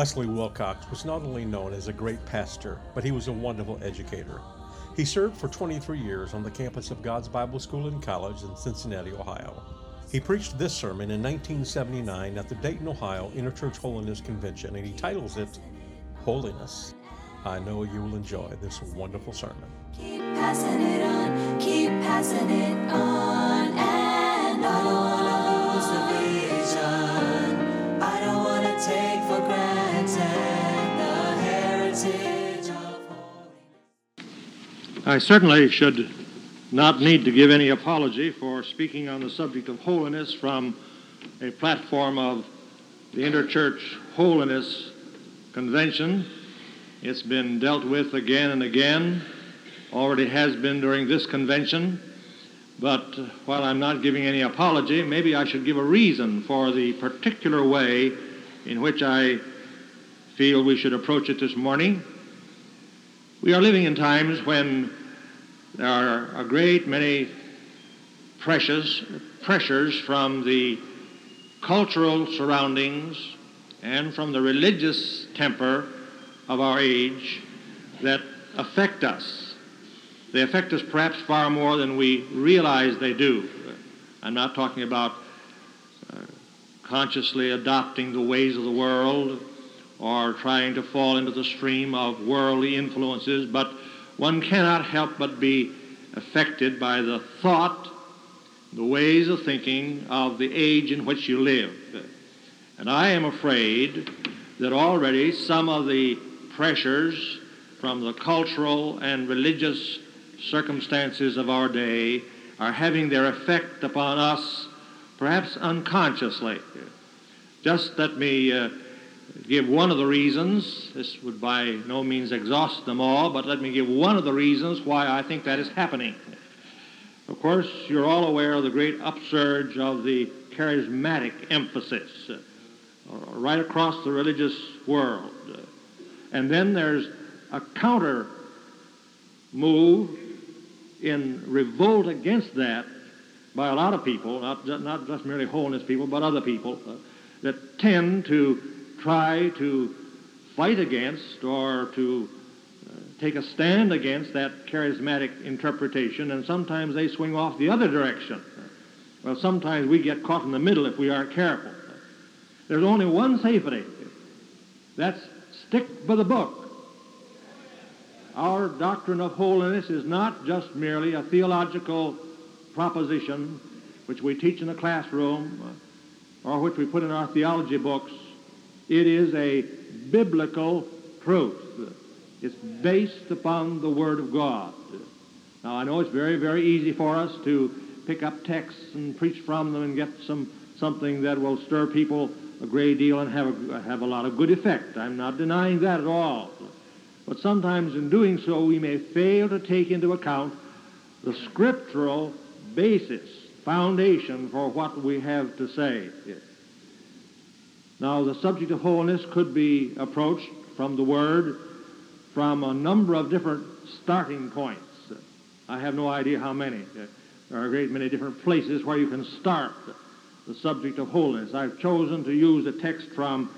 Leslie Wilcox was not only known as a great pastor, but he was a wonderful educator. He served for 23 years on the campus of God's Bible School and College in Cincinnati, Ohio. He preached this sermon in 1979 at the Dayton, Ohio Interchurch Holiness Convention, and he titles it Holiness. I know you will enjoy this wonderful sermon. Keep passing it on, keep passing it on, and I don't don't wanna take for granted I certainly should not need to give any apology for speaking on the subject of holiness from a platform of the Interchurch Holiness Convention. It's been dealt with again and again, already has been during this convention. But while I'm not giving any apology, maybe I should give a reason for the particular way in which I feel we should approach it this morning. We are living in times when there are a great many pressures, pressures from the cultural surroundings and from the religious temper of our age that affect us. They affect us perhaps far more than we realize they do. I'm not talking about uh, consciously adopting the ways of the world or trying to fall into the stream of worldly influences, but one cannot help but be affected by the thought, the ways of thinking of the age in which you live. And I am afraid that already some of the pressures from the cultural and religious circumstances of our day are having their effect upon us, perhaps unconsciously. Just let me uh, give one of the reasons. This would by no means exhaust them all, but let me give one of the reasons why I think that is happening. Of course, you're all aware of the great upsurge of the charismatic emphasis uh, right across the religious world. And then there's a counter move in revolt against that by a lot of people, not, not just merely holiness people, but other people, uh, that tend to try to fight against or to uh, take a stand against that charismatic interpretation, and sometimes they swing off the other direction. Well, sometimes we get caught in the middle if we aren't careful. There's only one safety. That's stick by the book. Our doctrine of holiness is not just merely a theological proposition which we teach in the classroom uh, or which we put in our theology books. It is a biblical truth. It's based upon the Word of God. Now, I know it's very, very easy for us to pick up texts and preach from them and get some something that will stir people a great deal and have a, have a lot of good effect. I'm not denying that at all. But sometimes in doing so, we may fail to take into account the scriptural basis, foundation for what we have to say. Now, the subject of holiness could be approached from the Word from a number of different starting points. I have no idea how many. There are a great many different places where you can start the subject of holiness. I've chosen to use a text from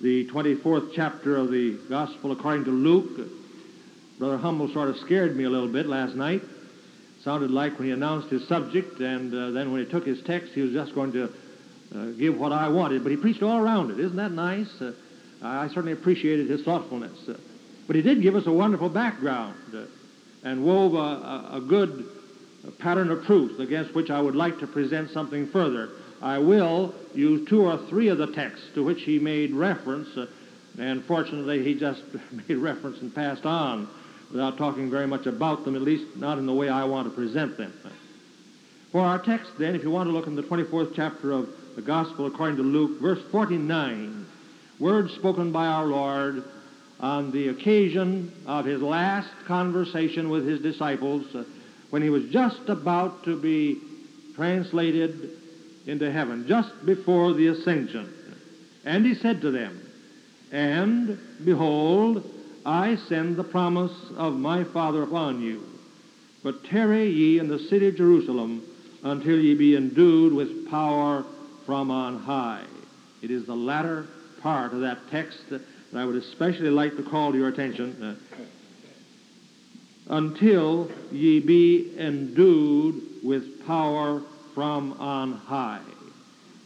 the 24th chapter of the Gospel according to Luke. Brother Humble sort of scared me a little bit last night. Sounded like when he announced his subject, and uh, then when he took his text, he was just going to uh, give what I wanted. But he preached all around it. Isn't that nice? Uh, I certainly appreciated his thoughtfulness. Uh, but he did give us a wonderful background uh, and wove a, a, a good pattern of truth against which I would like to present something further. I will use two or three of the texts to which he made reference, uh, and fortunately he just made reference and passed on without talking very much about them, at least not in the way I want to present them. For our text, then, if you want to look in the 24th chapter of the Gospel according to Luke, verse 49, words spoken by our Lord on the occasion of his last conversation with his disciples uh, when he was just about to be translated into heaven, just before the ascension. And he said to them, And behold, I send the promise of my Father upon you. But tarry ye in the city of Jerusalem until ye be endued with power from on high. It is the latter part of that text that I would especially like to call to your attention. Uh, until ye be endued with power from on high.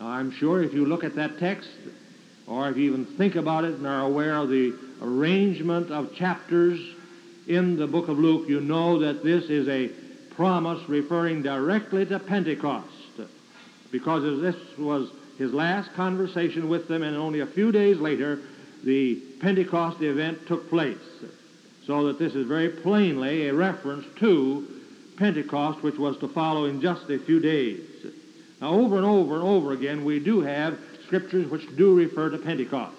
Now, I'm sure if you look at that text, or if you even think about it and are aware of the arrangement of chapters in the book of Luke, you know that this is a promise referring directly to Pentecost, because this was his last conversation with them, and only a few days later, the Pentecost event took place. So that this is very plainly a reference to Pentecost, which was to follow in just a few days. Now, over and over and over again, we do have scriptures which do refer to Pentecost.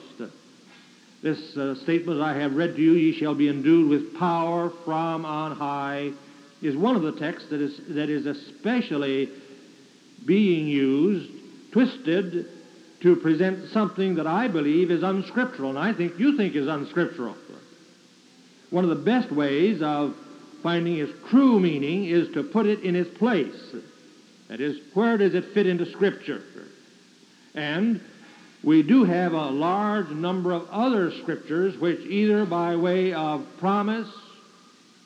This uh, statement I have read to you, ye shall be endued with power from on high, is one of the texts that is, that is especially being used, twisted, to present something that I believe is unscriptural, and I think you think is unscriptural. One of the best ways of finding its true meaning is to put it in its place. That is, where does it fit into Scripture? And we do have a large number of other scriptures which either by way of promise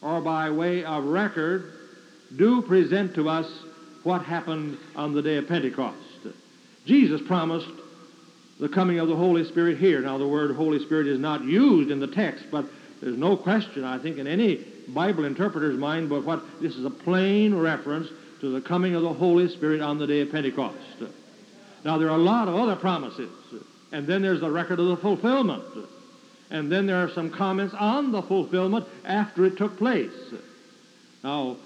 or by way of record do present to us what happened on the day of Pentecost. Jesus promised the coming of the Holy Spirit here. Now, the word Holy Spirit is not used in the text, but there's no question, I think, in any Bible interpreter's mind, but what this is a plain reference to the coming of the Holy Spirit on the day of Pentecost. Now, there are a lot of other promises, and then there's the record of the fulfillment, and then there are some comments on the fulfillment after it took place. Now,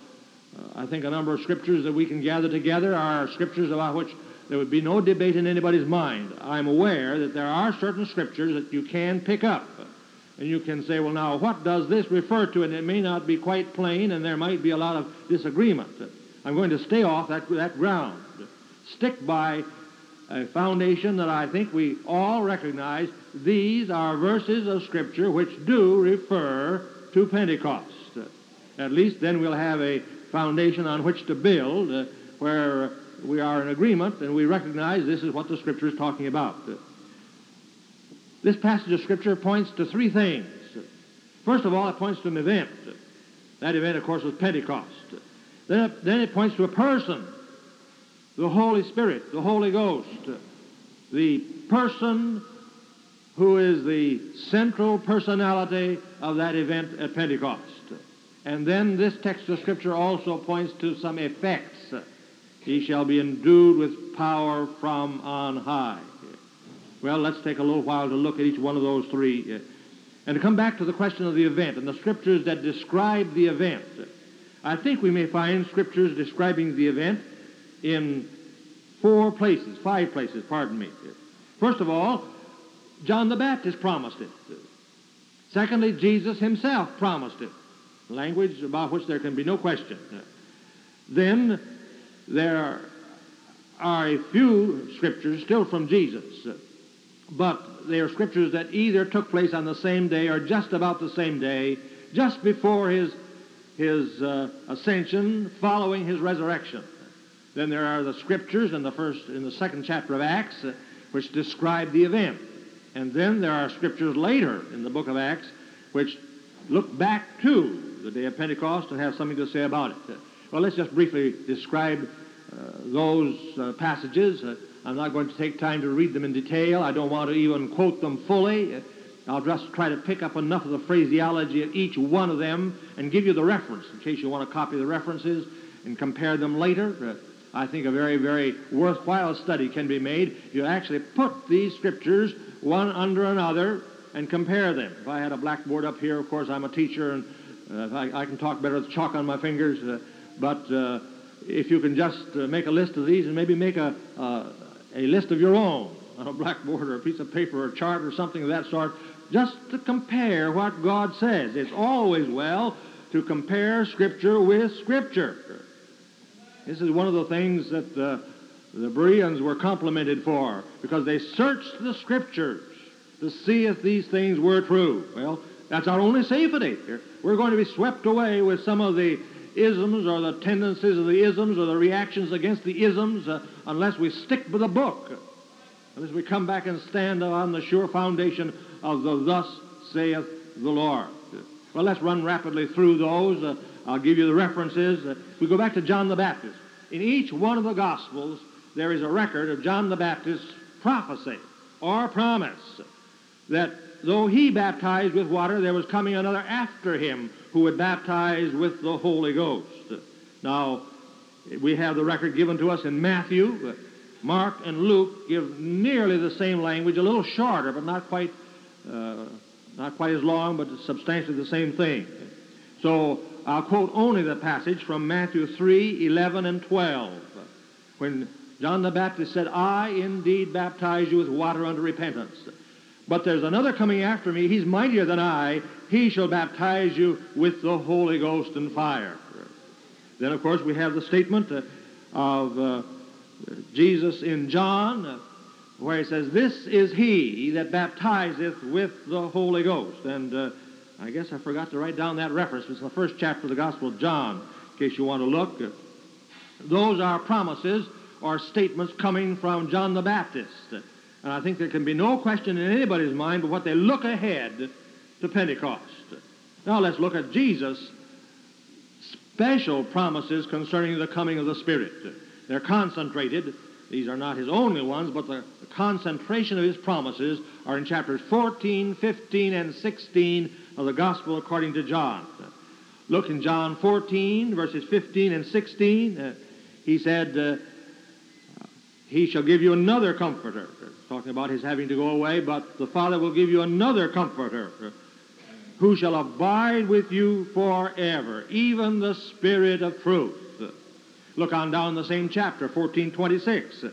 I think a number of scriptures that we can gather together are scriptures about which there would be no debate in anybody's mind. I'm aware that there are certain scriptures that you can pick up. And you can say, well, now, what does this refer to? And it may not be quite plain, and there might be a lot of disagreement. I'm going to stay off that, that ground. Stick by a foundation that I think we all recognize. These are verses of Scripture which do refer to Pentecost. At least then we'll have a foundation on which to build uh, where we are in agreement and we recognize this is what the Scripture is talking about. This passage of Scripture points to three things. First of all, it points to an event. That event, of course, was Pentecost. Then it, then it points to a person, the Holy Spirit, the Holy Ghost, the person who is the central personality of that event at Pentecost. And then this text of Scripture also points to some effects. He shall be endued with power from on high. Well, let's take a little while to look at each one of those three. And to come back to the question of the event and the scriptures that describe the event. I think we may find scriptures describing the event in four places, five places, pardon me. First of all, John the Baptist promised it. Secondly, Jesus himself promised it, language about which there can be no question. Then there are a few scriptures still from Jesus but they are scriptures that either took place on the same day or just about the same day, just before his, his uh, ascension, following his resurrection. Then there are the scriptures in the first, in the second chapter of Acts, uh, which describe the event. And then there are scriptures later in the book of Acts which look back to the day of Pentecost and have something to say about it. Well, let's just briefly describe uh, those uh, passages. Uh, I'm not going to take time to read them in detail. I don't want to even quote them fully. I'll just try to pick up enough of the phraseology of each one of them and give you the reference in case you want to copy the references and compare them later. Uh, I think a very, very worthwhile study can be made. You actually put these scriptures one under another and compare them. If I had a blackboard up here, of course, I'm a teacher and uh, I, I, can talk better with chalk on my fingers, uh, but uh, if you can just uh, make a list of these and maybe make a, uh, a list of your own on a blackboard or a piece of paper or a chart or something of that sort, just to compare what God says. It's always well to compare Scripture with Scripture. This is one of the things that the, the Bereans were complimented for because they searched the Scriptures to see if these things were true. Well, that's our only safety. We're going to be swept away with some of the isms or the tendencies of the isms or the reactions against the isms uh, unless we stick with the book. Unless we come back and stand on the sure foundation of the thus saith the Lord. Well, let's run rapidly through those. Uh, I'll give you the references. Uh, we go back to John the Baptist. In each one of the Gospels, there is a record of John the Baptist's prophecy or promise that though he baptized with water, there was coming another after him who would baptize with the Holy Ghost. Now, we have the record given to us in Matthew. Mark and Luke give nearly the same language, a little shorter, but not quite, uh, not quite as long, but substantially the same thing. So I'll quote only the passage from Matthew 3, 11, and 12, when John the Baptist said, I indeed baptize you with water unto repentance. But there's another coming after me. He's mightier than I. He shall baptize you with the Holy Ghost and fire. Then, of course, we have the statement uh, of uh, Jesus in John, uh, where he says, This is he that baptizeth with the Holy Ghost. And I guess I forgot to write down that reference. It's the first chapter of the Gospel of John, in case you want to look. Those are promises or statements coming from John the Baptist. And I think there can be no question in anybody's mind but what they look ahead to Pentecost. Now let's look at Jesus' special promises concerning the coming of the Spirit. They're concentrated. These are not his only ones, but the, concentration of his promises are in chapters 14, 15, and 16 of the Gospel according to John. Look in John 14, verses 15 and 16. Uh, he said, uh, He shall give you another comforter talking about his having to go away, but the Father will give you another comforter uh, who shall abide with you forever, even the Spirit of truth. Look on down the same chapter, 1426.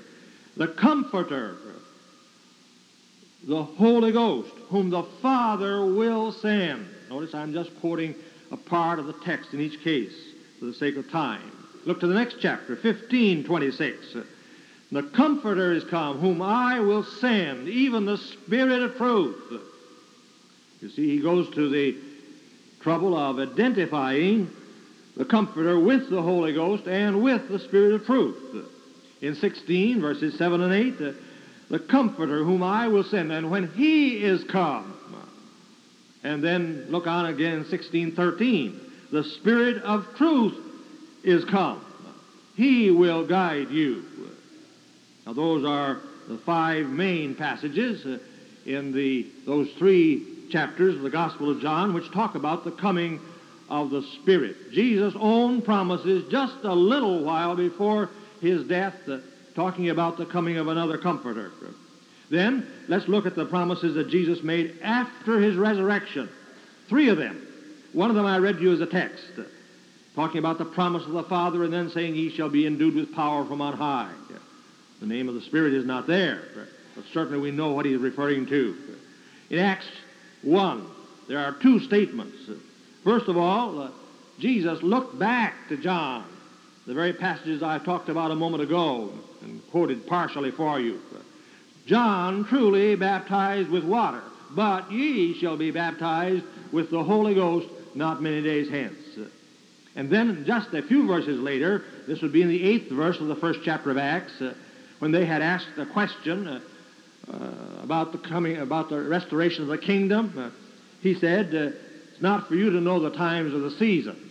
The Comforter, the Holy Ghost, whom the Father will send. Notice I'm just quoting a part of the text in each case for the sake of time. Look to the next chapter, 1526. The Comforter is come, whom I will send, even the Spirit of truth. You see, he goes to the trouble of identifying the Comforter with the Holy Ghost and with the Spirit of truth. In 16, verses 7 and 8, the, the Comforter whom I will send, and when he is come, and then look on again, 16, 13, the Spirit of truth is come. He will guide you now, those are the five main passages uh, in the, those three chapters of the Gospel of John which talk about the coming of the Spirit. Jesus' own promises just a little while before his death, uh, talking about the coming of another Comforter. Then, let's look at the promises that Jesus made after his resurrection. Three of them. One of them I read to you as a text, uh, talking about the promise of the Father and then saying, He shall be endued with power from on high. The name of the Spirit is not there, but certainly we know what he's referring to. In Acts 1, there are two statements. First of all, uh, Jesus looked back to John, the very passages I talked about a moment ago and quoted partially for you. John truly baptized with water, but ye shall be baptized with the Holy Ghost not many days hence. And then just a few verses later, this would be in the eighth verse of the first chapter of Acts, uh, when they had asked a question uh, uh, about the coming, about the restoration of the kingdom, uh, he said, uh, "It's not for you to know the times or the seasons."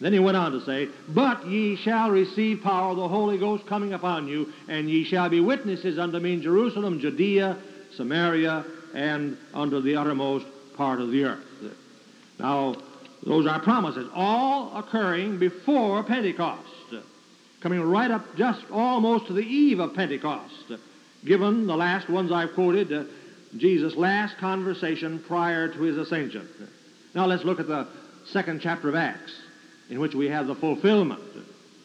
Then he went on to say, But ye shall receive power, the Holy Ghost coming upon you, and ye shall be witnesses unto me in Jerusalem, Judea, Samaria, and unto the uttermost part of the earth. Now, those are promises, all occurring before Pentecost coming right up just almost to the eve of Pentecost, given the last ones I've quoted, uh, Jesus' last conversation prior to his ascension. Now let's look at the second chapter of Acts, in which we have the fulfillment.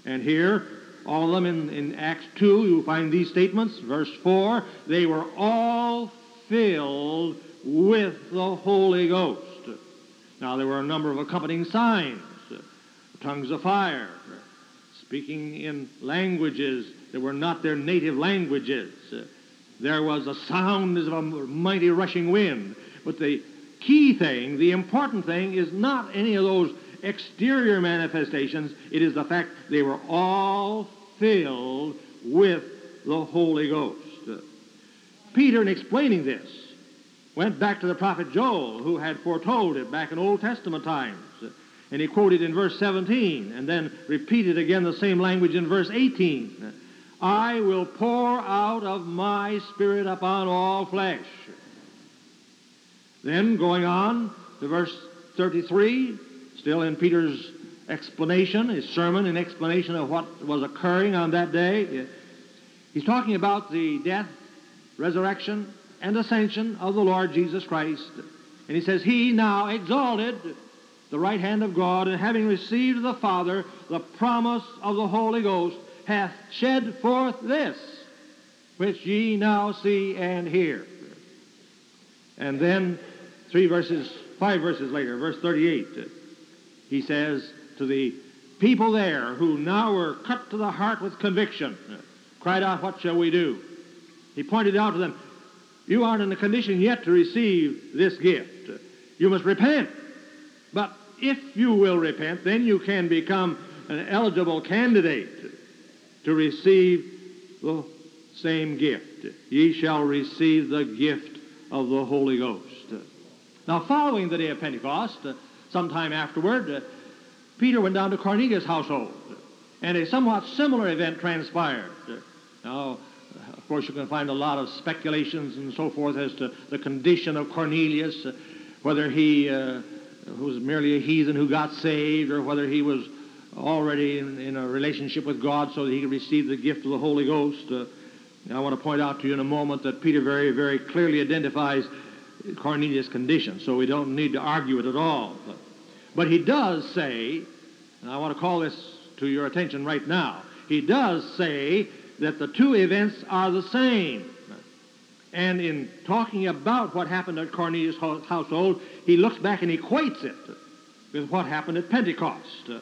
And here, all of them in, in Acts 2, you find these statements. Verse 4 they were all filled with the Holy Ghost. Now, there were a number of accompanying signs tongues of fire, speaking in languages that were not their native languages. Uh, there was a sound as of a mighty rushing wind. But the key thing, the important thing, is not any of those exterior manifestations. It is the fact they were all filled with the Holy Ghost. Uh, Peter, in explaining this, went back to the prophet Joel, who had foretold it back in Old Testament times. And he quoted in verse 17 and then repeated again the same language in verse 18. I will pour out of my spirit upon all flesh. Then going on to verse 33, still in Peter's explanation, his sermon in explanation of what was occurring on that day, he's talking about the death, resurrection, and ascension of the Lord Jesus Christ. And he says, He now exalted the right hand of God, and having received the Father the promise of the Holy Ghost, hath shed forth this, which ye now see and hear. And then, three verses, five verses later, verse 38, he says to the people there who now were cut to the heart with conviction, cried out, What shall we do? He pointed out to them, You aren't in a condition yet to receive this gift. You must repent. But if you will repent, then you can become an eligible candidate to receive the same gift. Ye shall receive the gift of the Holy Ghost. Now, following the day of Pentecost, sometime afterward, Peter went down to Cornelius' household, and a somewhat similar event transpired. Now, of course, you can find a lot of speculations and so forth as to the condition of Cornelius, whether he uh, was merely a heathen who got saved, or whether he was already in, in, a relationship with God so that he could receive the gift of the Holy Ghost. Uh, I want to point out to you in a moment that Peter very, very clearly identifies Cornelius' condition, so we don't need to argue it at all. But, but he does say, and I want to call this to your attention right now, he does say that the two events are the same. And in talking about what happened at Cornelius' household, he looks back and equates it with what happened at Pentecost. Uh,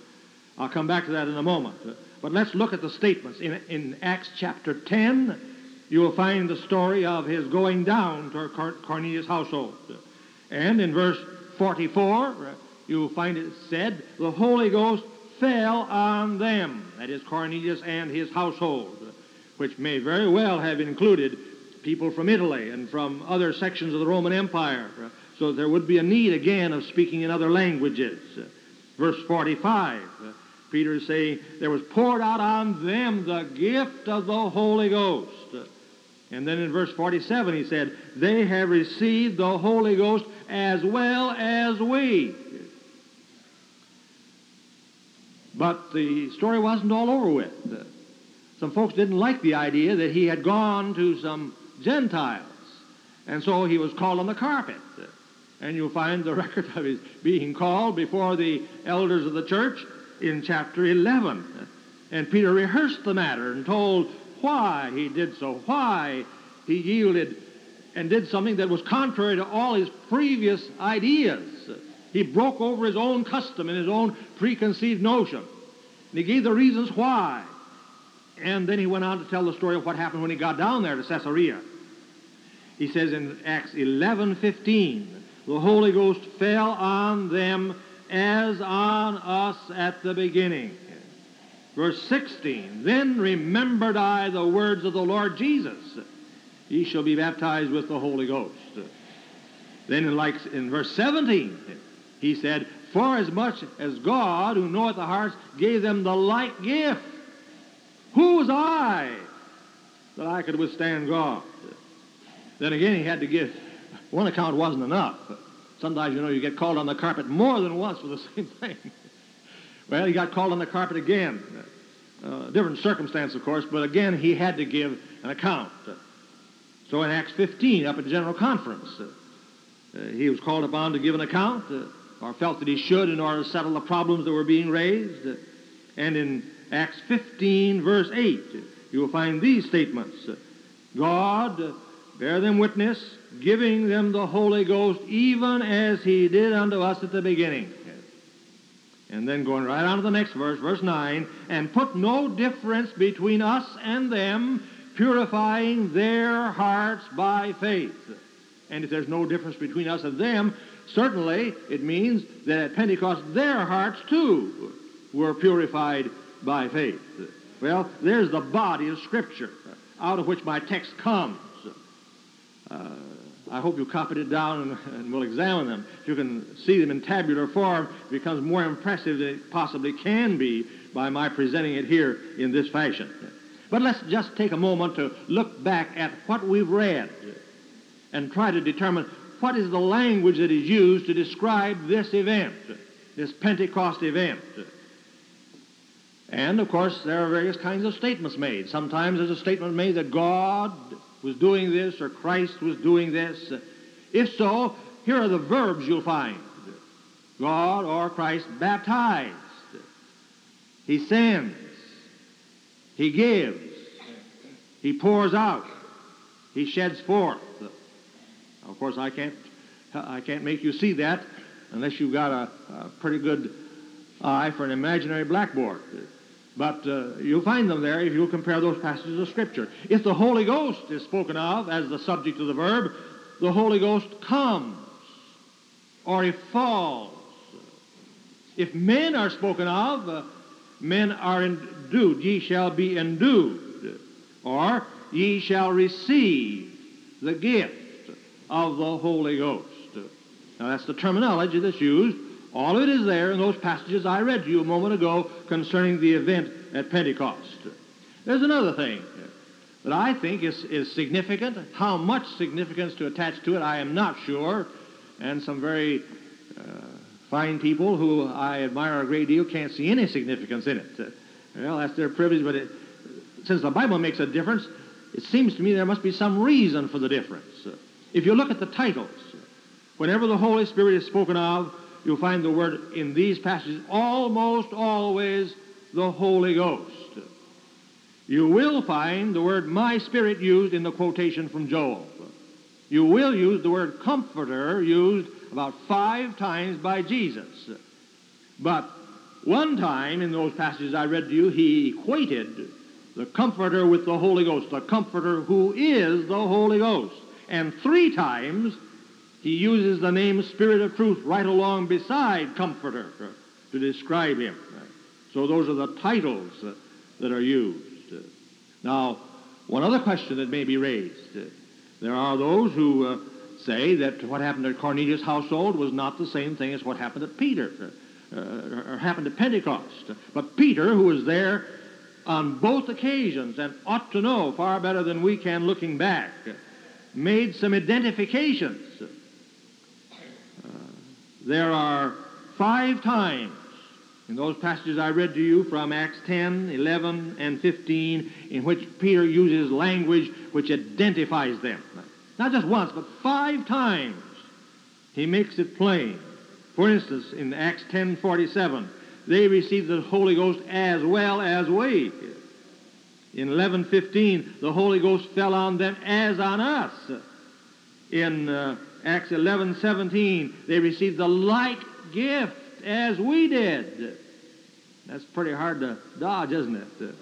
I'll come back to that in a moment. Uh, but let's look at the statements. In, in Acts chapter 10, you will find the story of his going down to Cornelius' household. And in verse 44, uh, you will find it said, the Holy Ghost fell on them, that is Cornelius and his household, which may very well have included people from Italy and from other sections of the Roman Empire. So there would be a need again of speaking in other languages. Verse 45, Peter is saying, There was poured out on them the gift of the Holy Ghost. And then in verse 47 he said, They have received the Holy Ghost as well as we. But the story wasn't all over with. Some folks didn't like the idea that he had gone to some Gentiles. And so he was called on the carpet. And you'll find the record of his being called before the elders of the church in chapter 11. And Peter rehearsed the matter and told why he did so, why he yielded and did something that was contrary to all his previous ideas. He broke over his own custom and his own preconceived notion. And he gave the reasons why. And then he went on to tell the story of what happened when he got down there to Caesarea. He says in Acts 11:15, the Holy Ghost fell on them as on us at the beginning. Verse 16, then remembered I the words of the Lord Jesus. Ye shall be baptized with the Holy Ghost. Then in, like, in verse 17, he said, For as much as God, who knoweth the hearts, gave them the like gift, who was I that I could withstand God? Then again, he had to give, one account wasn't enough. Sometimes, you know, you get called on the carpet more than once for the same thing. well, he got called on the carpet again. uh, different circumstance, of course, but again, he had to give an account. So in Acts 15, up at General Conference, uh, uh, he was called upon to give an account, uh, or felt that he should in order to settle the problems that were being raised. Uh, and in Acts 15, verse 8, you will find these statements God bear them witness, giving them the Holy Ghost, even as he did unto us at the beginning. And then going right on to the next verse, verse 9, and put no difference between us and them, purifying their hearts by faith. And if there's no difference between us and them, certainly it means that at Pentecost their hearts too were purified by faith. Well, there's the body of Scripture out of which my text comes. Uh, I hope you copied it down and, and we'll examine them. If you can see them in tabular form, it becomes more impressive than it possibly can be by my presenting it here in this fashion. But let's just take a moment to look back at what we've read and try to determine what is the language that is used to describe this event, this Pentecost event. And of course, there are various kinds of statements made. Sometimes there's a statement made that God was doing this or Christ was doing this. If so, here are the verbs you'll find God or Christ baptized, He sends, He gives, He pours out, He sheds forth. Of course, I can't, I can't make you see that unless you've got a, a pretty good eye for an imaginary blackboard. But uh, you'll find them there if you'll compare those passages of Scripture. If the Holy Ghost is spoken of as the subject of the verb, the Holy Ghost comes or he falls. If men are spoken of, uh, men are endued. Ye shall be endued. Or ye shall receive the gift of the Holy Ghost. Now that's the terminology that's used all of it is there in those passages I read to you a moment ago concerning the event at Pentecost. There's another thing that I think is, is significant. How much significance to attach to it, I am not sure. And some very uh, fine people who I admire a great deal can't see any significance in it. Uh, well, that's their privilege, but it, since the Bible makes a difference, it seems to me there must be some reason for the difference. Uh, if you look at the titles, whenever the Holy Spirit is spoken of, you'll find the word in these passages almost always the Holy Ghost. You will find the word my spirit used in the quotation from Joel. You will use the word comforter used about five times by Jesus. But one time in those passages I read to you, he equated the comforter with the Holy Ghost, the comforter who is the Holy Ghost. And three times he uses the name Spirit of Truth right along beside Comforter uh, to describe him. So those are the titles uh, that are used. Uh, now, one other question that may be raised. There are those who uh, say that what happened at Cornelius' household was not the same thing as what happened at Peter, uh, or happened at Pentecost. But Peter, who was there on both occasions and ought to know far better than we can looking back, made some identifications there are five times in those passages I read to you from Acts 10, 11, and 15 in which Peter uses language which identifies them. Not just once, but five times he makes it plain. For instance, in Acts 10:47, they received the Holy Ghost as well as we. In 11:15, the Holy Ghost fell on them as on us. In uh, Acts 11, 17, they received the like gift as we did. That's pretty hard to dodge, isn't it?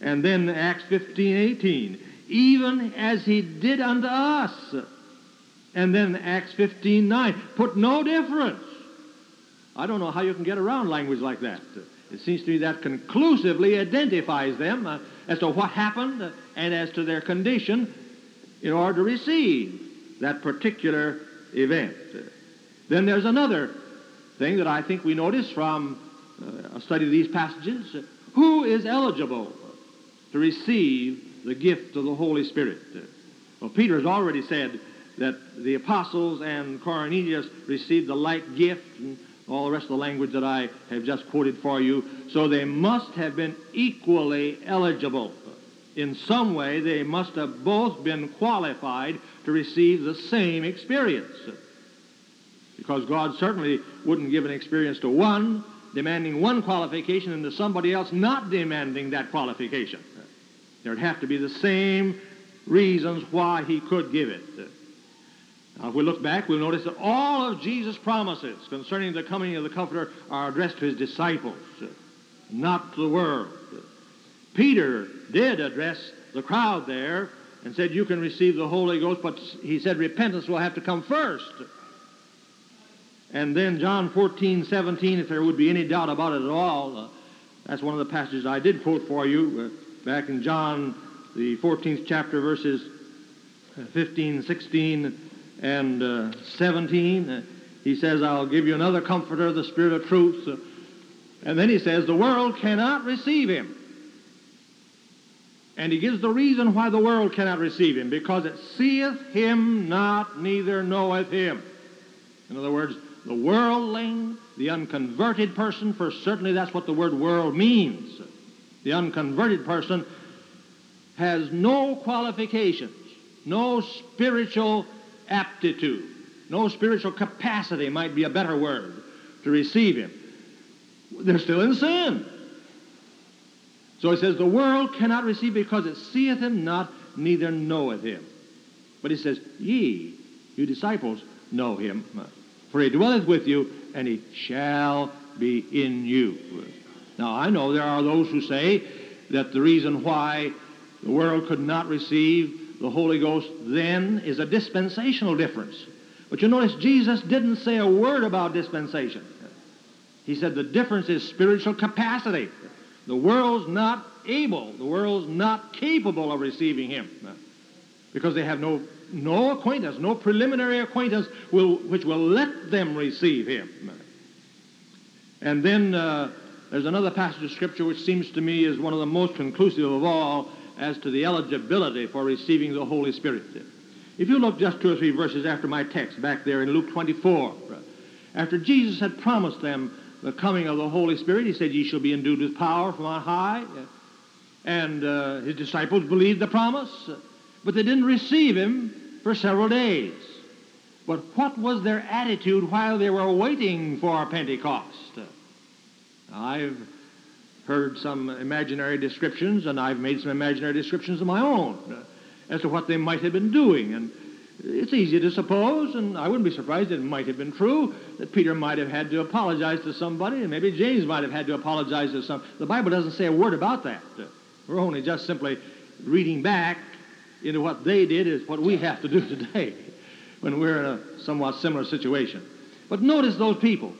And then Acts 15, 18, even as he did unto us. And then Acts 15, 9, put no difference. I don't know how you can get around language like that. It seems to me that conclusively identifies them uh, as to what happened and as to their condition in order to receive that particular event. Then there's another thing that I think we notice from uh, a study of these passages. Who is eligible to receive the gift of the Holy Spirit? Well, Peter has already said that the apostles and Cornelius received the like gift, and all the rest of the language that I have just quoted for you. So they must have been equally eligible. In some way, they must have both been qualified to receive the same experience. Because God certainly wouldn't give an experience to one, demanding one qualification, and to somebody else not demanding that qualification. There'd have to be the same reasons why he could give it. Now, if we look back, we'll notice that all of Jesus' promises concerning the coming of the Comforter are addressed to his disciples, not to the world. Peter did address the crowd there and said, You can receive the Holy Ghost, but he said repentance will have to come first. And then John 14, 17, if there would be any doubt about it at all, uh, that's one of the passages I did quote for you uh, back in John, the 14th chapter, verses uh, 15, 16, and uh, 17. Uh, he says, I'll give you another comforter, the Spirit of truth. Uh, and then he says, the world cannot receive him. And he gives the reason why the world cannot receive him, because it seeth him not, neither knoweth him. In other words, the worldling, the unconverted person, for certainly that's what the word world means. The unconverted person has no qualifications, no spiritual aptitude, no spiritual capacity might be a better word to receive him. They're still in sin. So he says, The world cannot receive because it seeth him not, neither knoweth him. But he says, Ye, you disciples, know him, for he dwelleth with you, and he shall be in you. Now, I know there are those who say that the reason why the world could not receive the Holy Ghost then is a dispensational difference. But you notice Jesus didn't say a word about dispensation. He said the difference is spiritual capacity. The world's not able, the world's not capable of receiving him because they have no, no acquaintance, no preliminary acquaintance will, which will let them receive him. And then uh, there's another passage of Scripture which seems to me is one of the most conclusive of all as to the eligibility for receiving the Holy Spirit. If you look just two or three verses after my text back there in Luke 24, after Jesus had promised them the coming of the Holy Spirit. He said, Ye shall be endued with power from on high. And uh, his disciples believed the promise, but they didn't receive him for several days. But what was their attitude while they were waiting for Pentecost? I've heard some imaginary descriptions, and I've made some imaginary descriptions of my own as to what they might have been doing. And it's easy to suppose, and I wouldn't be surprised it might have been true, that Peter might have had to apologize to somebody, and maybe James might have had to apologize to some. The Bible doesn't say a word about that. We're only just simply reading back into what they did is what we have to do today when we're in a somewhat similar situation. But notice those people.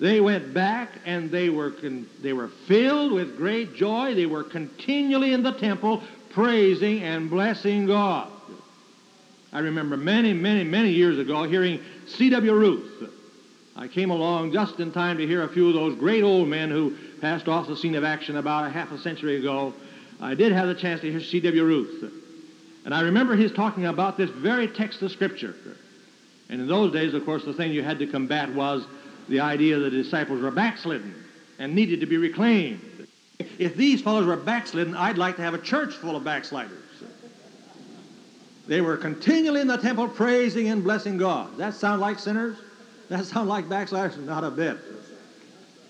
They went back and they were, con- they were filled with great joy. They were continually in the temple praising and blessing God. I remember many, many, many years ago hearing C.W. Ruth. I came along just in time to hear a few of those great old men who passed off the scene of action about a half a century ago. I did have the chance to hear C.W. Ruth. And I remember his talking about this very text of Scripture. And in those days, of course, the thing you had to combat was the idea that the disciples were backslidden and needed to be reclaimed. If these fellows were backslidden, I'd like to have a church full of backsliders. They were continually in the temple praising and blessing God. That sound like sinners? That sound like backsliders? Not a bit.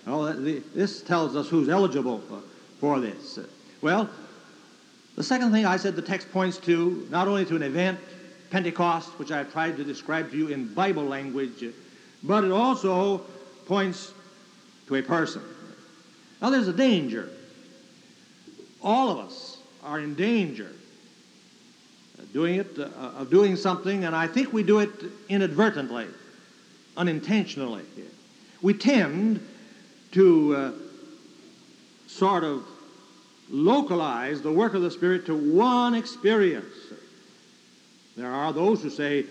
Oh, this tells us who's eligible for this. Well, the second thing I said the text points to, not only to an event, Pentecost, which I tried to describe to you in Bible language, but it also points to a person. Now, there's a danger. All of us are in danger doing it, uh, of doing something, and I think we do it inadvertently, unintentionally. We tend to uh, sort of localize the work of the Spirit to one experience. There are those who say,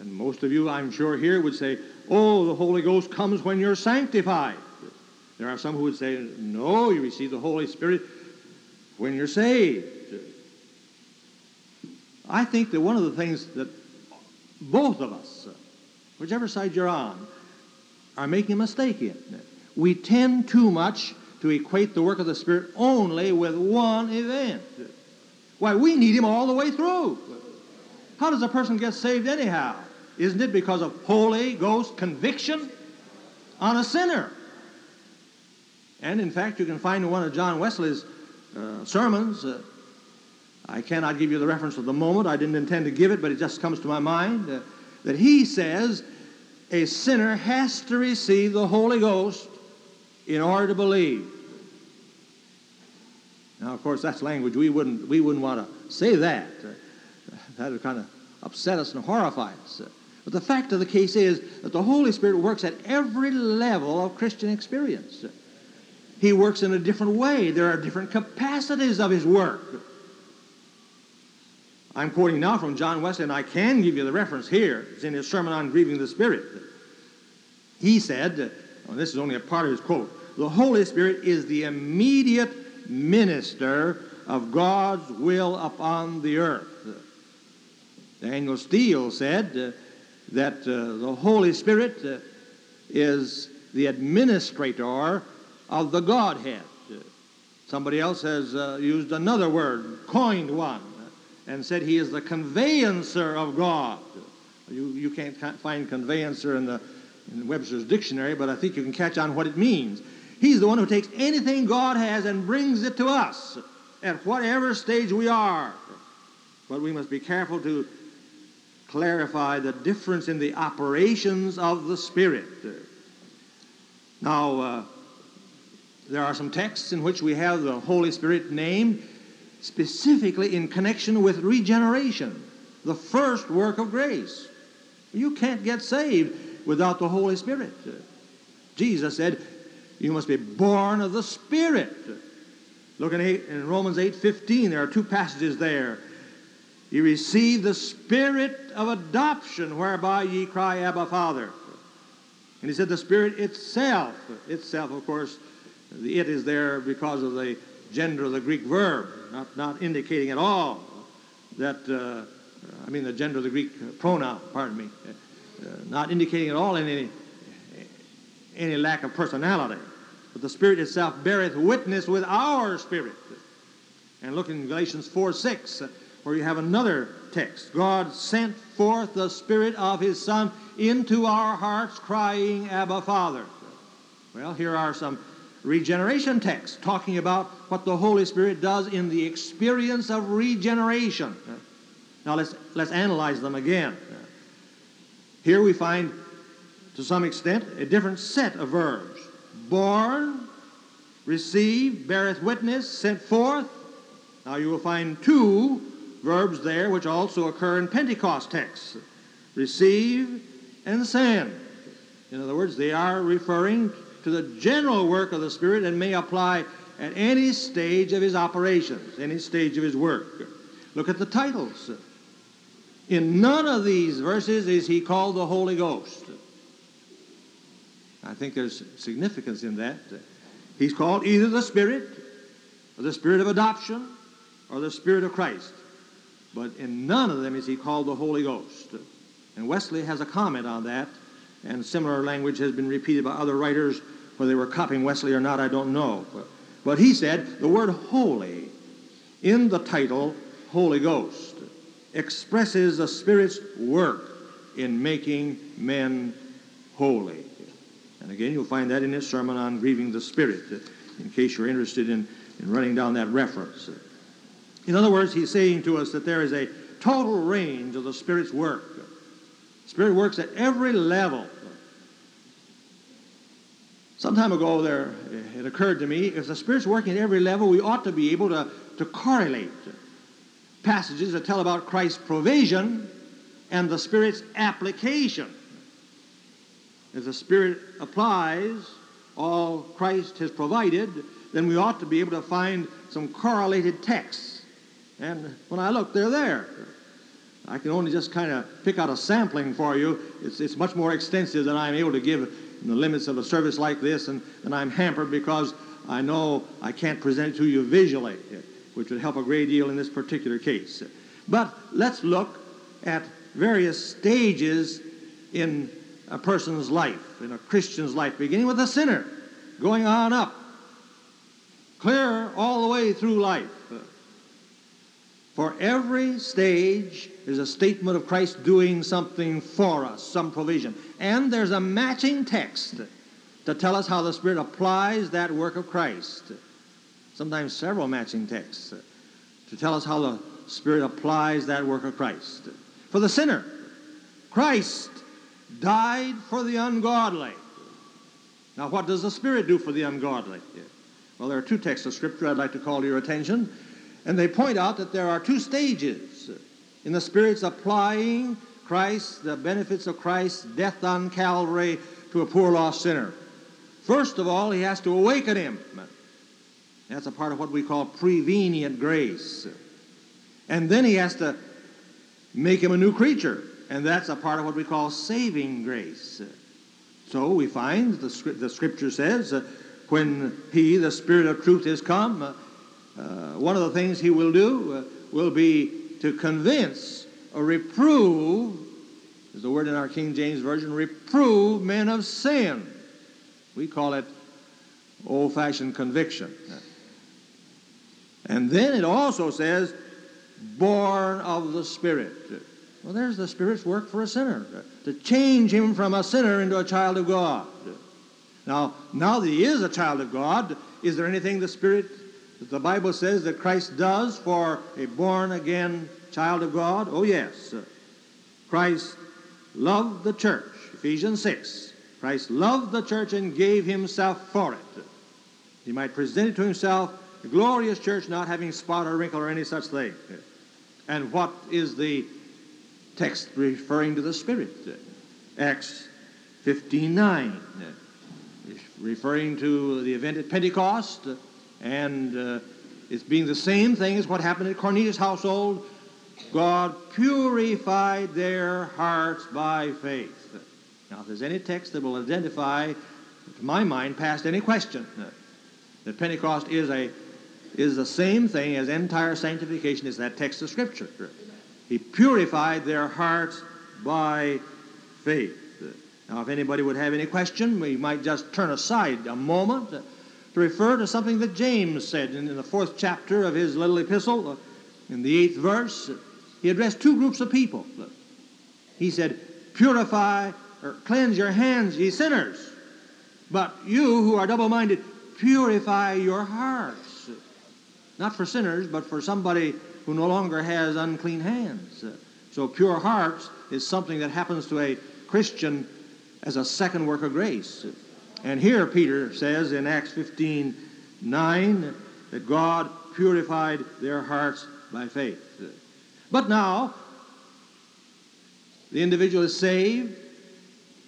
and most of you, I'm sure, here would say, oh, the Holy Ghost comes when you're sanctified. There are some who would say, no, you receive the Holy Spirit when you're saved. I think that one of the things that both of us, whichever side you're on, are making a mistake in. We tend too much to equate the work of the Spirit only with one event. Why, we need Him all the way through. How does a person get saved anyhow? Isn't it because of Holy Ghost conviction on a sinner? And in fact, you can find in one of John Wesley's uh, sermons, uh, I cannot give you the reference at the moment, I didn't intend to give it, but it just comes to my mind, uh, that he says a sinner has to receive the Holy Ghost in order to believe. Now, of course, that's language we wouldn't, we wouldn't want to say that. Uh, that would kind of upset us and horrify us. Uh, but the fact of the case is that the Holy Spirit works at every level of Christian experience. He works in a different way. There are different capacities of his work. I'm quoting now from John Wesley, and I can give you the reference here. It's in his sermon on grieving the Spirit. He said, well, this is only a part of his quote, the Holy Spirit is the immediate minister of God's will upon the earth. Daniel Steele said uh, that uh, the Holy Spirit uh, is the administrator of the Godhead. Somebody else has uh, used another word, coined one, and said he is the conveyancer of God. You, you can't find conveyancer in, the, in Webster's dictionary, but I think you can catch on what it means. He's the one who takes anything God has and brings it to us at whatever stage we are. But we must be careful to clarify the difference in the operations of the Spirit. Now, uh, there are some texts in which we have the Holy Spirit named specifically in connection with regeneration, the first work of grace. You can't get saved without the Holy Spirit. Jesus said, You must be born of the Spirit. Look in, eight, in Romans 8 15, there are two passages there. You receive the Spirit of adoption, whereby ye cry, Abba, Father. And he said, The Spirit itself, itself, of course, the it is there because of the gender of the Greek verb, not, not indicating at all that, uh, I mean, the gender of the Greek pronoun, pardon me, uh, not indicating at all any, any lack of personality. But the Spirit itself beareth witness with our spirit. And look in Galatians 4 6, where you have another text. God sent forth the Spirit of His Son into our hearts, crying, Abba, Father. Well, here are some regeneration text talking about what the Holy Spirit does in the experience of regeneration. Now let's, let's analyze them again. Here we find, to some extent, a different set of verbs. Born, receive, beareth witness, sent forth. Now you will find two verbs there which also occur in Pentecost texts. Receive and send. In other words, they are referring to the general work of the Spirit and may apply at any stage of his operations, any stage of his work. Look at the titles. In none of these verses is he called the Holy Ghost. I think there's significance in that. He's called either the Spirit, or the Spirit of adoption, or the Spirit of Christ. But in none of them is he called the Holy Ghost. And Wesley has a comment on that, and similar language has been repeated by other writers whether they were copying Wesley or not, I don't know. But, but he said the word holy in the title Holy Ghost expresses the Spirit's work in making men holy. And again, you'll find that in his sermon on grieving the Spirit, in case you're interested in, in running down that reference. In other words, he's saying to us that there is a total range of the Spirit's work. Spirit works at every level some time ago, there it occurred to me if the Spirit's working at every level, we ought to be able to, to correlate passages that tell about Christ's provision and the Spirit's application. If the Spirit applies all Christ has provided, then we ought to be able to find some correlated texts. And when I look, they're there. I can only just kind of pick out a sampling for you. It's, it's much more extensive than I'm able to give the limits of a service like this, and, and I'm hampered because I know I can't present it to you visually, which would help a great deal in this particular case. But let's look at various stages in a person's life, in a Christian's life, beginning with a sinner, going on up, clear all the way through life. For every stage is a statement of Christ doing something for us, some provision. And there's a matching text to tell us how the Spirit applies that work of Christ. Sometimes several matching texts to tell us how the Spirit applies that work of Christ. For the sinner, Christ died for the ungodly. Now, what does the Spirit do for the ungodly? Well, there are two texts of Scripture I'd like to call to your attention. And they point out that there are two stages in the Spirit's applying Christ, the benefits of Christ's death on Calvary to a poor lost sinner. First of all, he has to awaken him. That's a part of what we call prevenient grace. And then he has to make him a new creature. And that's a part of what we call saving grace. So we find the, the scripture says, uh, when he, the Spirit of truth, is come, uh, uh, one of the things he will do uh, will be to convince or reprove, is the word in our King James Version, reprove men of sin. We call it old fashioned conviction. And then it also says, born of the Spirit. Well, there's the Spirit's work for a sinner, to change him from a sinner into a child of God. Now, now that he is a child of God, is there anything the Spirit the Bible says that Christ does for a born again child of God? Oh, yes. Christ loved the church, Ephesians 6. Christ loved the church and gave himself for it. He might present it to himself, a glorious church not having spot or wrinkle or any such thing. And what is the text referring to the Spirit? Acts 15 9. Referring to the event at Pentecost and uh, it's being the same thing as what happened at Cornelius' household. God purified their hearts by faith. Now, if there's any text that will identify, to my mind, past any question, uh, that Pentecost is a is the same thing as entire sanctification is that text of Scripture. He purified their hearts by faith. Now, if anybody would have any question, we might just turn aside a moment to refer to something that James said in, in the fourth chapter of his little epistle, uh, in the eighth verse. He addressed two groups of people. He said, Purify or cleanse your hands, ye sinners. But you who are double minded, purify your hearts. Not for sinners, but for somebody who no longer has unclean hands. So, pure hearts is something that happens to a Christian as a second work of grace. And here Peter says in Acts 15 9 that God purified their hearts by faith. But now, the individual is saved,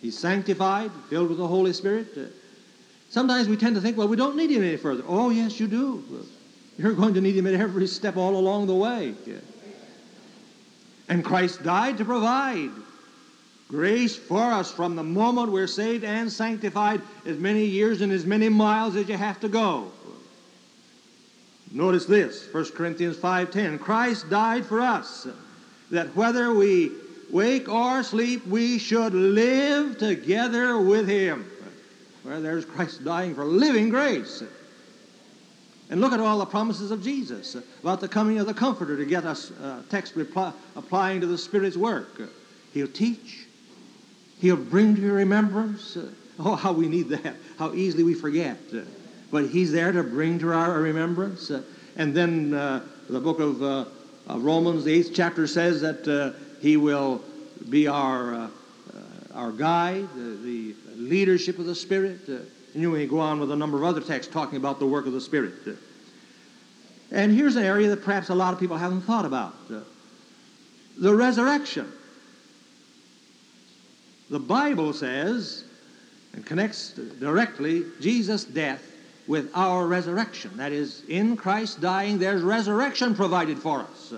he's sanctified, filled with the Holy Spirit. Sometimes we tend to think, well, we don't need him any further. Oh, yes, you do. You're going to need him at every step all along the way. And Christ died to provide Grace for us from the moment we're saved and sanctified, as many years and as many miles as you have to go. Notice this, 1 Corinthians 5:10. Christ died for us, that whether we wake or sleep, we should live together with him. Where there's Christ dying for living grace. And look at all the promises of Jesus about the coming of the Comforter to get us uh, text applying to the Spirit's work. He'll teach, He'll bring to your remembrance. Uh, oh, how we need that. How easily we forget. Uh, but He's there to bring to our remembrance. Uh, and then uh, the book of, uh, of, Romans, the eighth chapter, says that uh, He will be our, our guide, the leadership of the Spirit. and you may go on with a number of other texts talking about the work of the Spirit. and here's an area that perhaps a lot of people haven't thought about the resurrection. The Bible says, and connects directly Jesus' death with our resurrection. That is, in Christ dying, there's resurrection provided for us.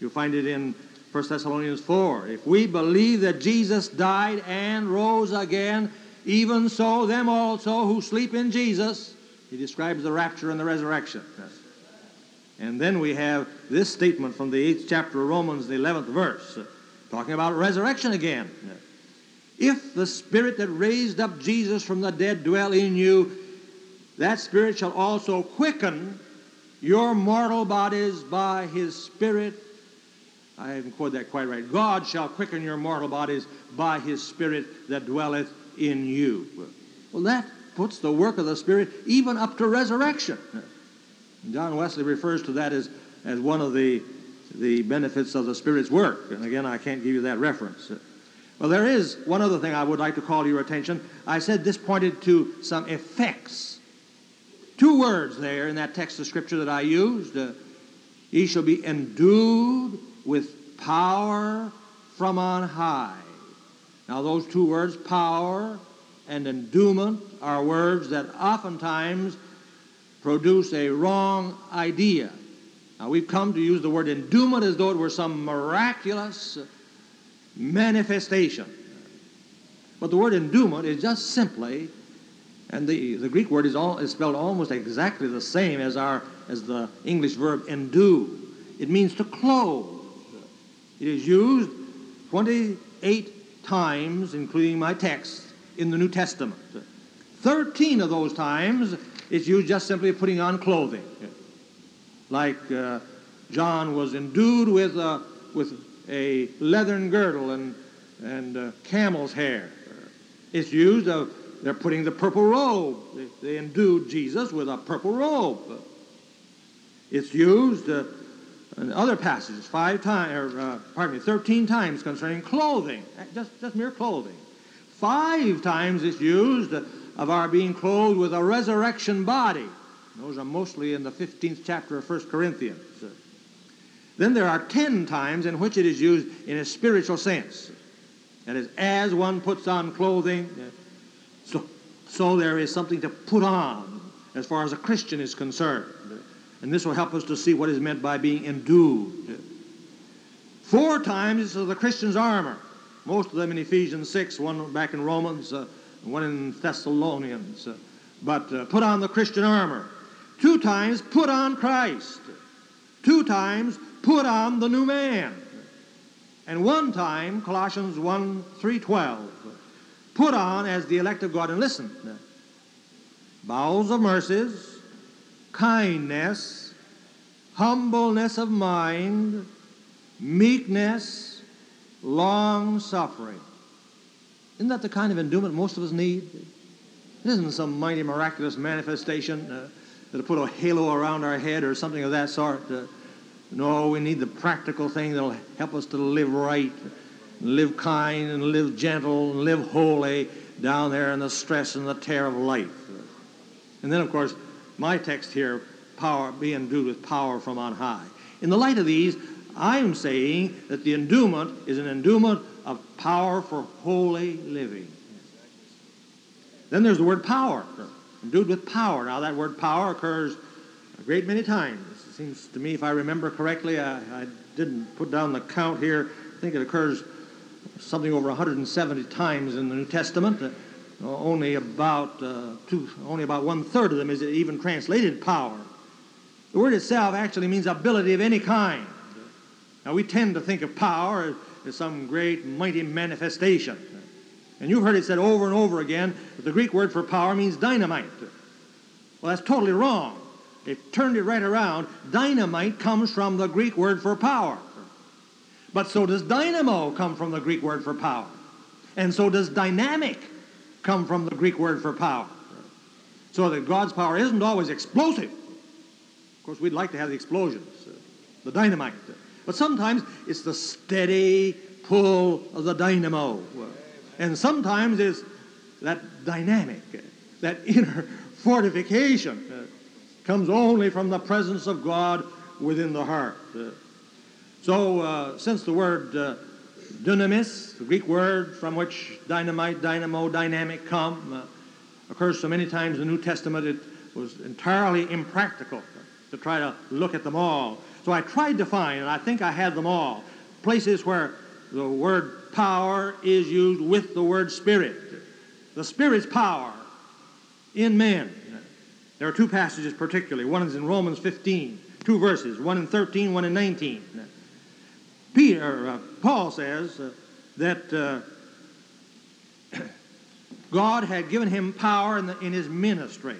You'll find it in 1 Thessalonians 4. If we believe that Jesus died and rose again, even so, them also who sleep in Jesus, he describes the rapture and the resurrection. And then we have this statement from the 8th chapter of Romans, the 11th verse, talking about resurrection again. If the Spirit that raised up Jesus from the dead dwell in you, that Spirit shall also quicken your mortal bodies by his Spirit. I haven't quoted that quite right. God shall quicken your mortal bodies by his Spirit that dwelleth in you. Well, that puts the work of the Spirit even up to resurrection. John Wesley refers to that as, as one of the, the benefits of the Spirit's work. And again, I can't give you that reference. Well, there is one other thing I would like to call your attention. I said this pointed to some effects. Two words there in that text of Scripture that I used. Uh, ye shall be endued with power from on high. Now, those two words, power and endowment, are words that oftentimes produce a wrong idea. Now, we've come to use the word endowment as though it were some miraculous manifestation. But the word endowment is just simply, and the, the Greek word is, all, is spelled almost exactly the same as, our, as the English verb endue. It means to clothe. It is used 28 times, including my text, in the New Testament. 13 of those times it's used just simply putting on clothing. Like uh, John was endued with, uh, with a leathern girdle and, and uh, camel's hair. It's used of, they're putting the purple robe. They, they endued Jesus with a purple robe. It's used uh, in other passages, five times, or uh, pardon me, 13 times concerning clothing, just, just mere clothing. Five times it's used of our being clothed with a resurrection body. Those are mostly in the 15th chapter of 1 Corinthians. Then there are 10 times in which it is used in a spiritual sense. That is, as one puts on clothing, so, so there is something to put on as far as a Christian is concerned. And this will help us to see what is meant by being endued. Four times is the Christian's armor. Most of them in Ephesians 6, one back in Romans, uh, one in Thessalonians. Uh, but uh, put on the Christian armor. Two times, put on Christ. Two times, put on the new man. And one time, Colossians 1 3.12, put on as the elect of God. And listen, bowels of mercies, kindness, humbleness of mind, meekness, long suffering. Isn't that the kind of endowment most of us need? It isn't some mighty miraculous manifestation uh, that'll put a halo around our head or something of that sort. Uh, no, we need the practical thing that'll help us to live right, live kind, and live gentle, and live holy down there in the stress and the tear of life. And then, of course, my text here, power, be endued with power from on high. In the light of these, I'm saying that the endowment is an endowment of power for holy living. Then there's the word power, endued with power. Now, that word power occurs a great many times seems to me, if I remember correctly, I, I didn't put down the count here. I think it occurs something over 170 times in the New Testament. Uh, only about uh, two, only about one third of them is it even translated power. The word itself actually means ability of any kind. Now we tend to think of power as some great mighty manifestation, and you've heard it said over and over again that the Greek word for power means dynamite. Well, that's totally wrong. They've turned it right around. Dynamite comes from the Greek word for power. But so does dynamo come from the Greek word for power. And so does dynamic come from the Greek word for power. So that God's power isn't always explosive. Of course, we'd like to have the explosions, uh, the dynamite. But sometimes it's the steady pull of the dynamo. And sometimes it's that dynamic, that inner fortification comes only from the presence of God within the heart. Uh, so, uh, since the word uh, dunamis, the Greek word from which dynamite, dynamo, dynamic come, uh, occurs so many times in the New Testament, it was entirely impractical to try to look at them all. So I tried to find, and I think I had them all, places where the word power is used with the word spirit. The Spirit's power in men there are two passages particularly. One is in Romans 15, two verses, one in 13, one in 19. Peter, uh, Paul says uh, that uh, God had given him power in, the, in his ministry,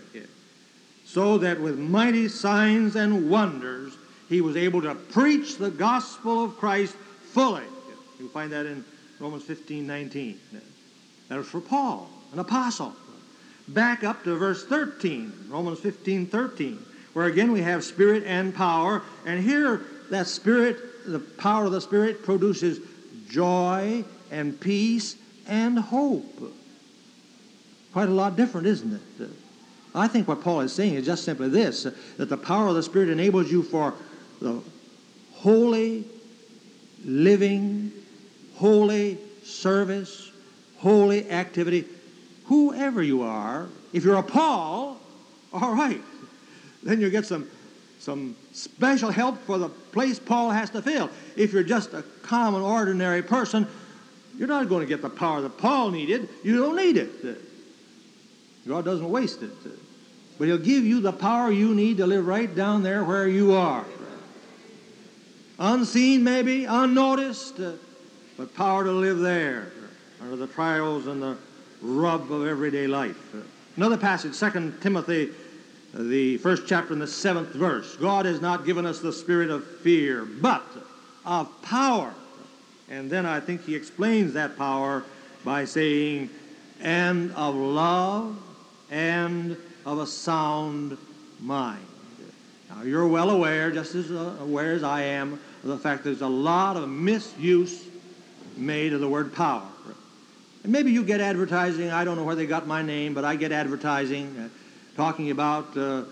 so that with mighty signs and wonders he was able to preach the gospel of Christ fully. You find that in Romans 15 19. That was for Paul, an apostle. Back up to verse 13, Romans 15 13, where again we have spirit and power. And here, that spirit, the power of the spirit, produces joy and peace and hope. Quite a lot different, isn't it? I think what Paul is saying is just simply this that the power of the Spirit enables you for the holy, living, holy service, holy activity, whoever you are. If you're a Paul, all right, then you get some, some special help for the place Paul has to fill. If you're just a common, ordinary person, you're not going to get the power that Paul needed. You don't need it. God doesn't waste it. But He'll give you the power you need to live right down there where you are. Unseen, maybe, unnoticed, but power to live there under the trials and the rub of everyday life. Another passage, 2 Timothy, the first chapter and the seventh verse. God has not given us the spirit of fear, but of power. And then I think he explains that power by saying, and of love and of a sound mind. Now, you're well aware, just as uh, aware as I am, of the fact there's a lot of misuse made of the word power. And maybe you get advertising, I don't know where they got my name, but I get advertising uh, talking about uh, uh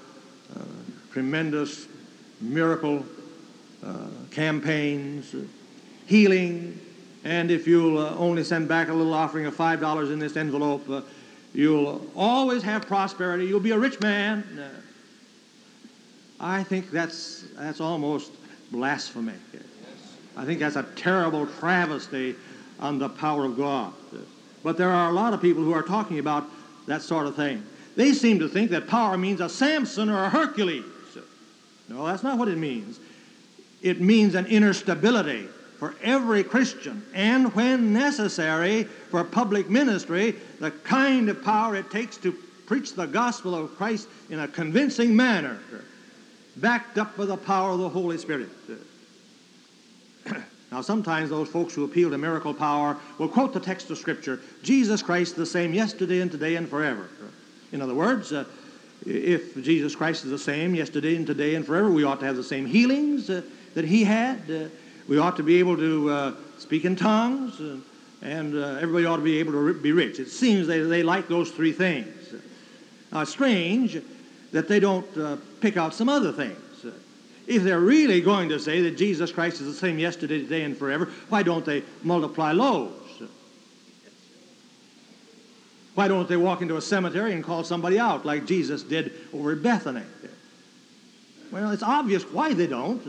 tremendous miracle uh, campaigns, uh, healing, and if you'll only send back a little offering of $5 in this envelope, You'll always have prosperity. You'll be a rich man. I think that's, that's almost blasphemy. I think that's a terrible travesty on the power of God. But there are a lot of people who are talking about that sort of thing. They seem to think that power means a Samson or a Hercules. No, that's not what it means. It means an inner stability for every Christian, and when necessary for public ministry, the kind of power it takes to preach the gospel of Christ in a convincing manner, backed up by the power of the Holy Spirit. Now, sometimes those folks who appeal to miracle power will quote the text of Scripture Jesus Christ the same yesterday and today and forever. In other words, uh, if Jesus Christ is the same yesterday and today and forever, we ought to have the same healings uh, that he had. Uh, we ought to be able to uh, speak in tongues, and, and uh, everybody ought to be able to be rich. It seems they, they like those three things. Now, it's strange that they don't uh, pick out some other things. If they're really going to say that Jesus Christ is the same yesterday, today, and forever, why don't they multiply loaves? Why don't they walk into a cemetery and call somebody out like Jesus did over at Bethany? Well, it's obvious why they don't.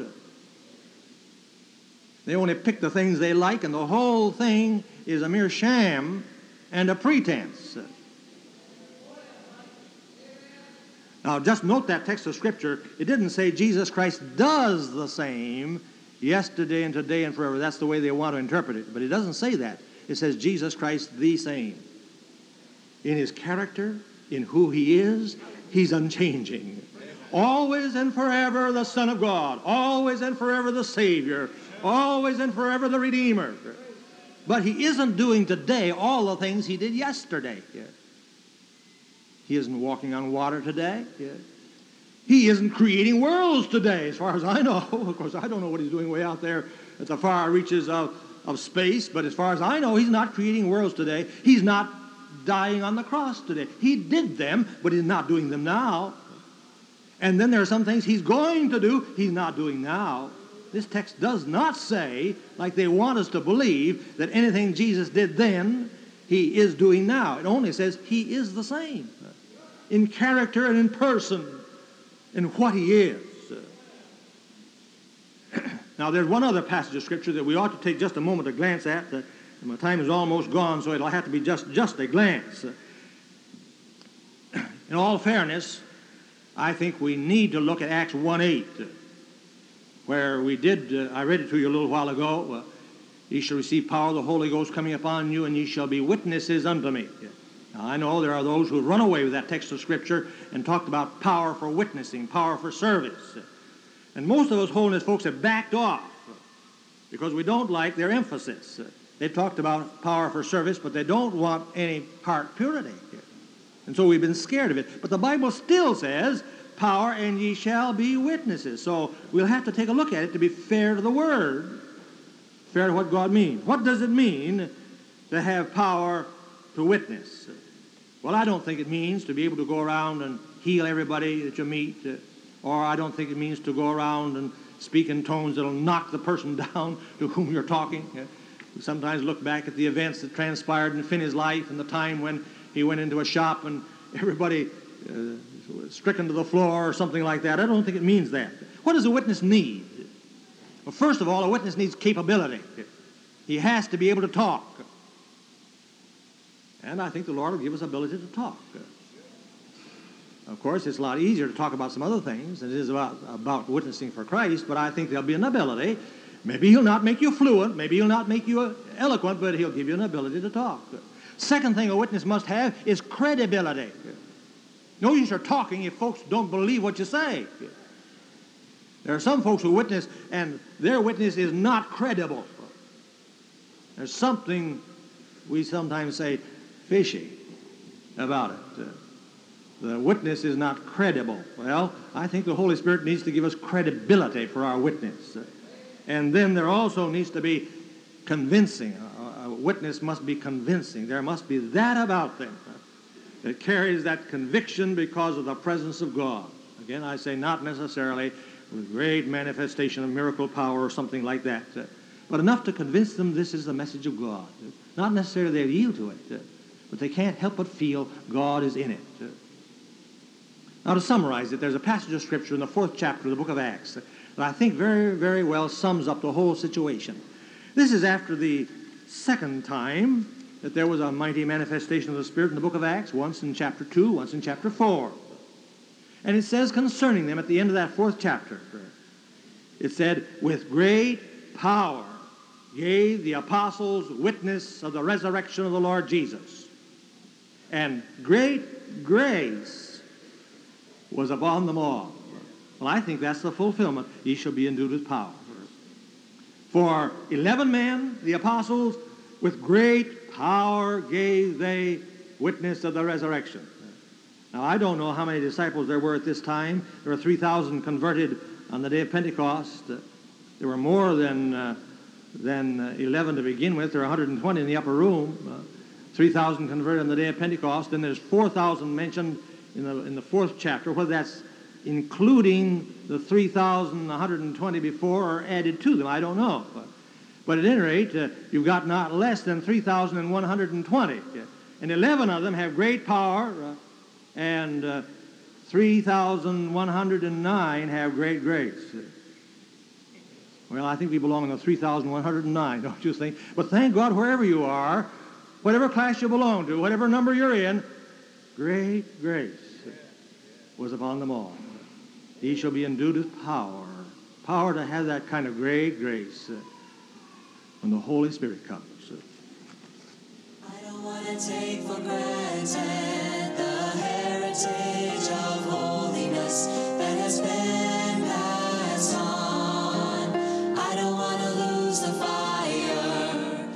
They only pick the things they like, and the whole thing is a mere sham and a pretense. Now, just note that text of Scripture. It didn't say Jesus Christ does the same yesterday and today and forever. That's the way they want to interpret it. But it doesn't say that. It says Jesus Christ the same. In his character, in who he is, he's unchanging. Always and forever the Son of God. Always and forever the Savior always and forever the Redeemer. But he isn't doing today all the things he did yesterday. He isn't walking on water today. He isn't creating worlds today, as far as I know. Of course, I don't know what he's doing way out there at the far reaches of, of space, but as far as I know, he's not creating worlds today. He's not dying on the cross today. He did them, but he's not doing them now. And then there are some things he's going to do, he's not doing now. This text does not say, like they want us to believe, that anything Jesus did then, he is doing now. It only says he is the same in character and in person in what he is. now, there's one other passage of Scripture that we ought to take just a moment to glance at. my time is almost gone, so it'll have to be just, just a glance. in all fairness, I think we need to look at Acts 1 8 where we did, uh, I read it to you a little while ago. Uh, Ye shall receive power of the Holy Ghost coming upon you, and ye shall be witnesses unto me. Now, I know there are those who run away with that text of Scripture and talked about power for witnessing, power for service. And most of those holiness folks have backed off because we don't like their emphasis. They've talked about power for service, but they don't want any part purity. And so we've been scared of it. But the Bible still says, power and ye shall be witnesses. So we'll have to take a look at it to be fair to the Word, fair to what God means. What does it mean to have power to witness? Well, I don't think it means to be able to go around and heal everybody that you meet, uh, or I don't think it means to go around and speak in tones that'll knock the person down to whom you're talking. Uh, we sometimes look back at the events that transpired in Finney's life and the time when he went into a shop and everybody uh, was stricken to the floor or something like that. I don't think it means that. What does a witness need? Well, first of all, a witness needs capability. He has to be able to talk. And I think the Lord will give us ability to talk. Of course, it's a lot easier to talk about some other things than it is about, about witnessing for Christ, but I think there'll be an ability. Maybe he'll not make you fluent, maybe he'll not make you uh, eloquent, but he'll give you an ability to talk. Second thing a witness must have is credibility. No use are talking if folks don't believe what you say. There are some folks who witness and their witness is not credible. There's something we sometimes say fishy about it. Uh, the witness is not credible. Well, I think the Holy Spirit needs to give us credibility for our witness. Uh, and then there also needs to be convincing. A, witness must be convincing. There must be that about them uh, that carries that conviction because of the presence of God. Again, I say not necessarily with great manifestation of miracle power or something like that, but enough to convince them this is the message of God. Not necessarily they'll yield to it but they can't help but feel God is in it. Now, to summarize it, there's a passage of Scripture in the fourth chapter of the book of Acts that I think very, very well sums up the whole situation. This is after the second time that there was a mighty manifestation of the Spirit in the book of Acts, once in chapter 2, once in chapter 4. And it says concerning them at the end of that fourth chapter, it said, with great power gave the apostles witness of the resurrection of the Lord Jesus and great grace was upon them all. Well, I think that's the fulfillment. Ye shall be endued with power. For eleven men, the apostles, with great power gave they witness of the resurrection. Now, I don't know how many disciples there were at this time. There were 3,000 converted on the day of Pentecost. there were more than, uh, than uh, 11 to begin with. There were 120 in the upper room. Uh, 3,000 converted on the day of Pentecost. Then there's 4,000 mentioned in the, in the fourth chapter, whether that's including the 3,120 before or added to them, I don't know. But, but at any rate, uh, you've got not less than 3,120. And 11 of them have great power, uh, and uh, 3,109 have great grace. Well, I think we belong in the 3,109, don't you think? But thank God, wherever you are, whatever class you belong to, whatever number you're in, great grace was upon them all. He shall be endued with power, power to have that kind of great grace when the Holy Spirit comes. I don't want to take for granted the heritage of holiness that has been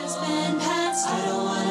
has been passed. I don't wanna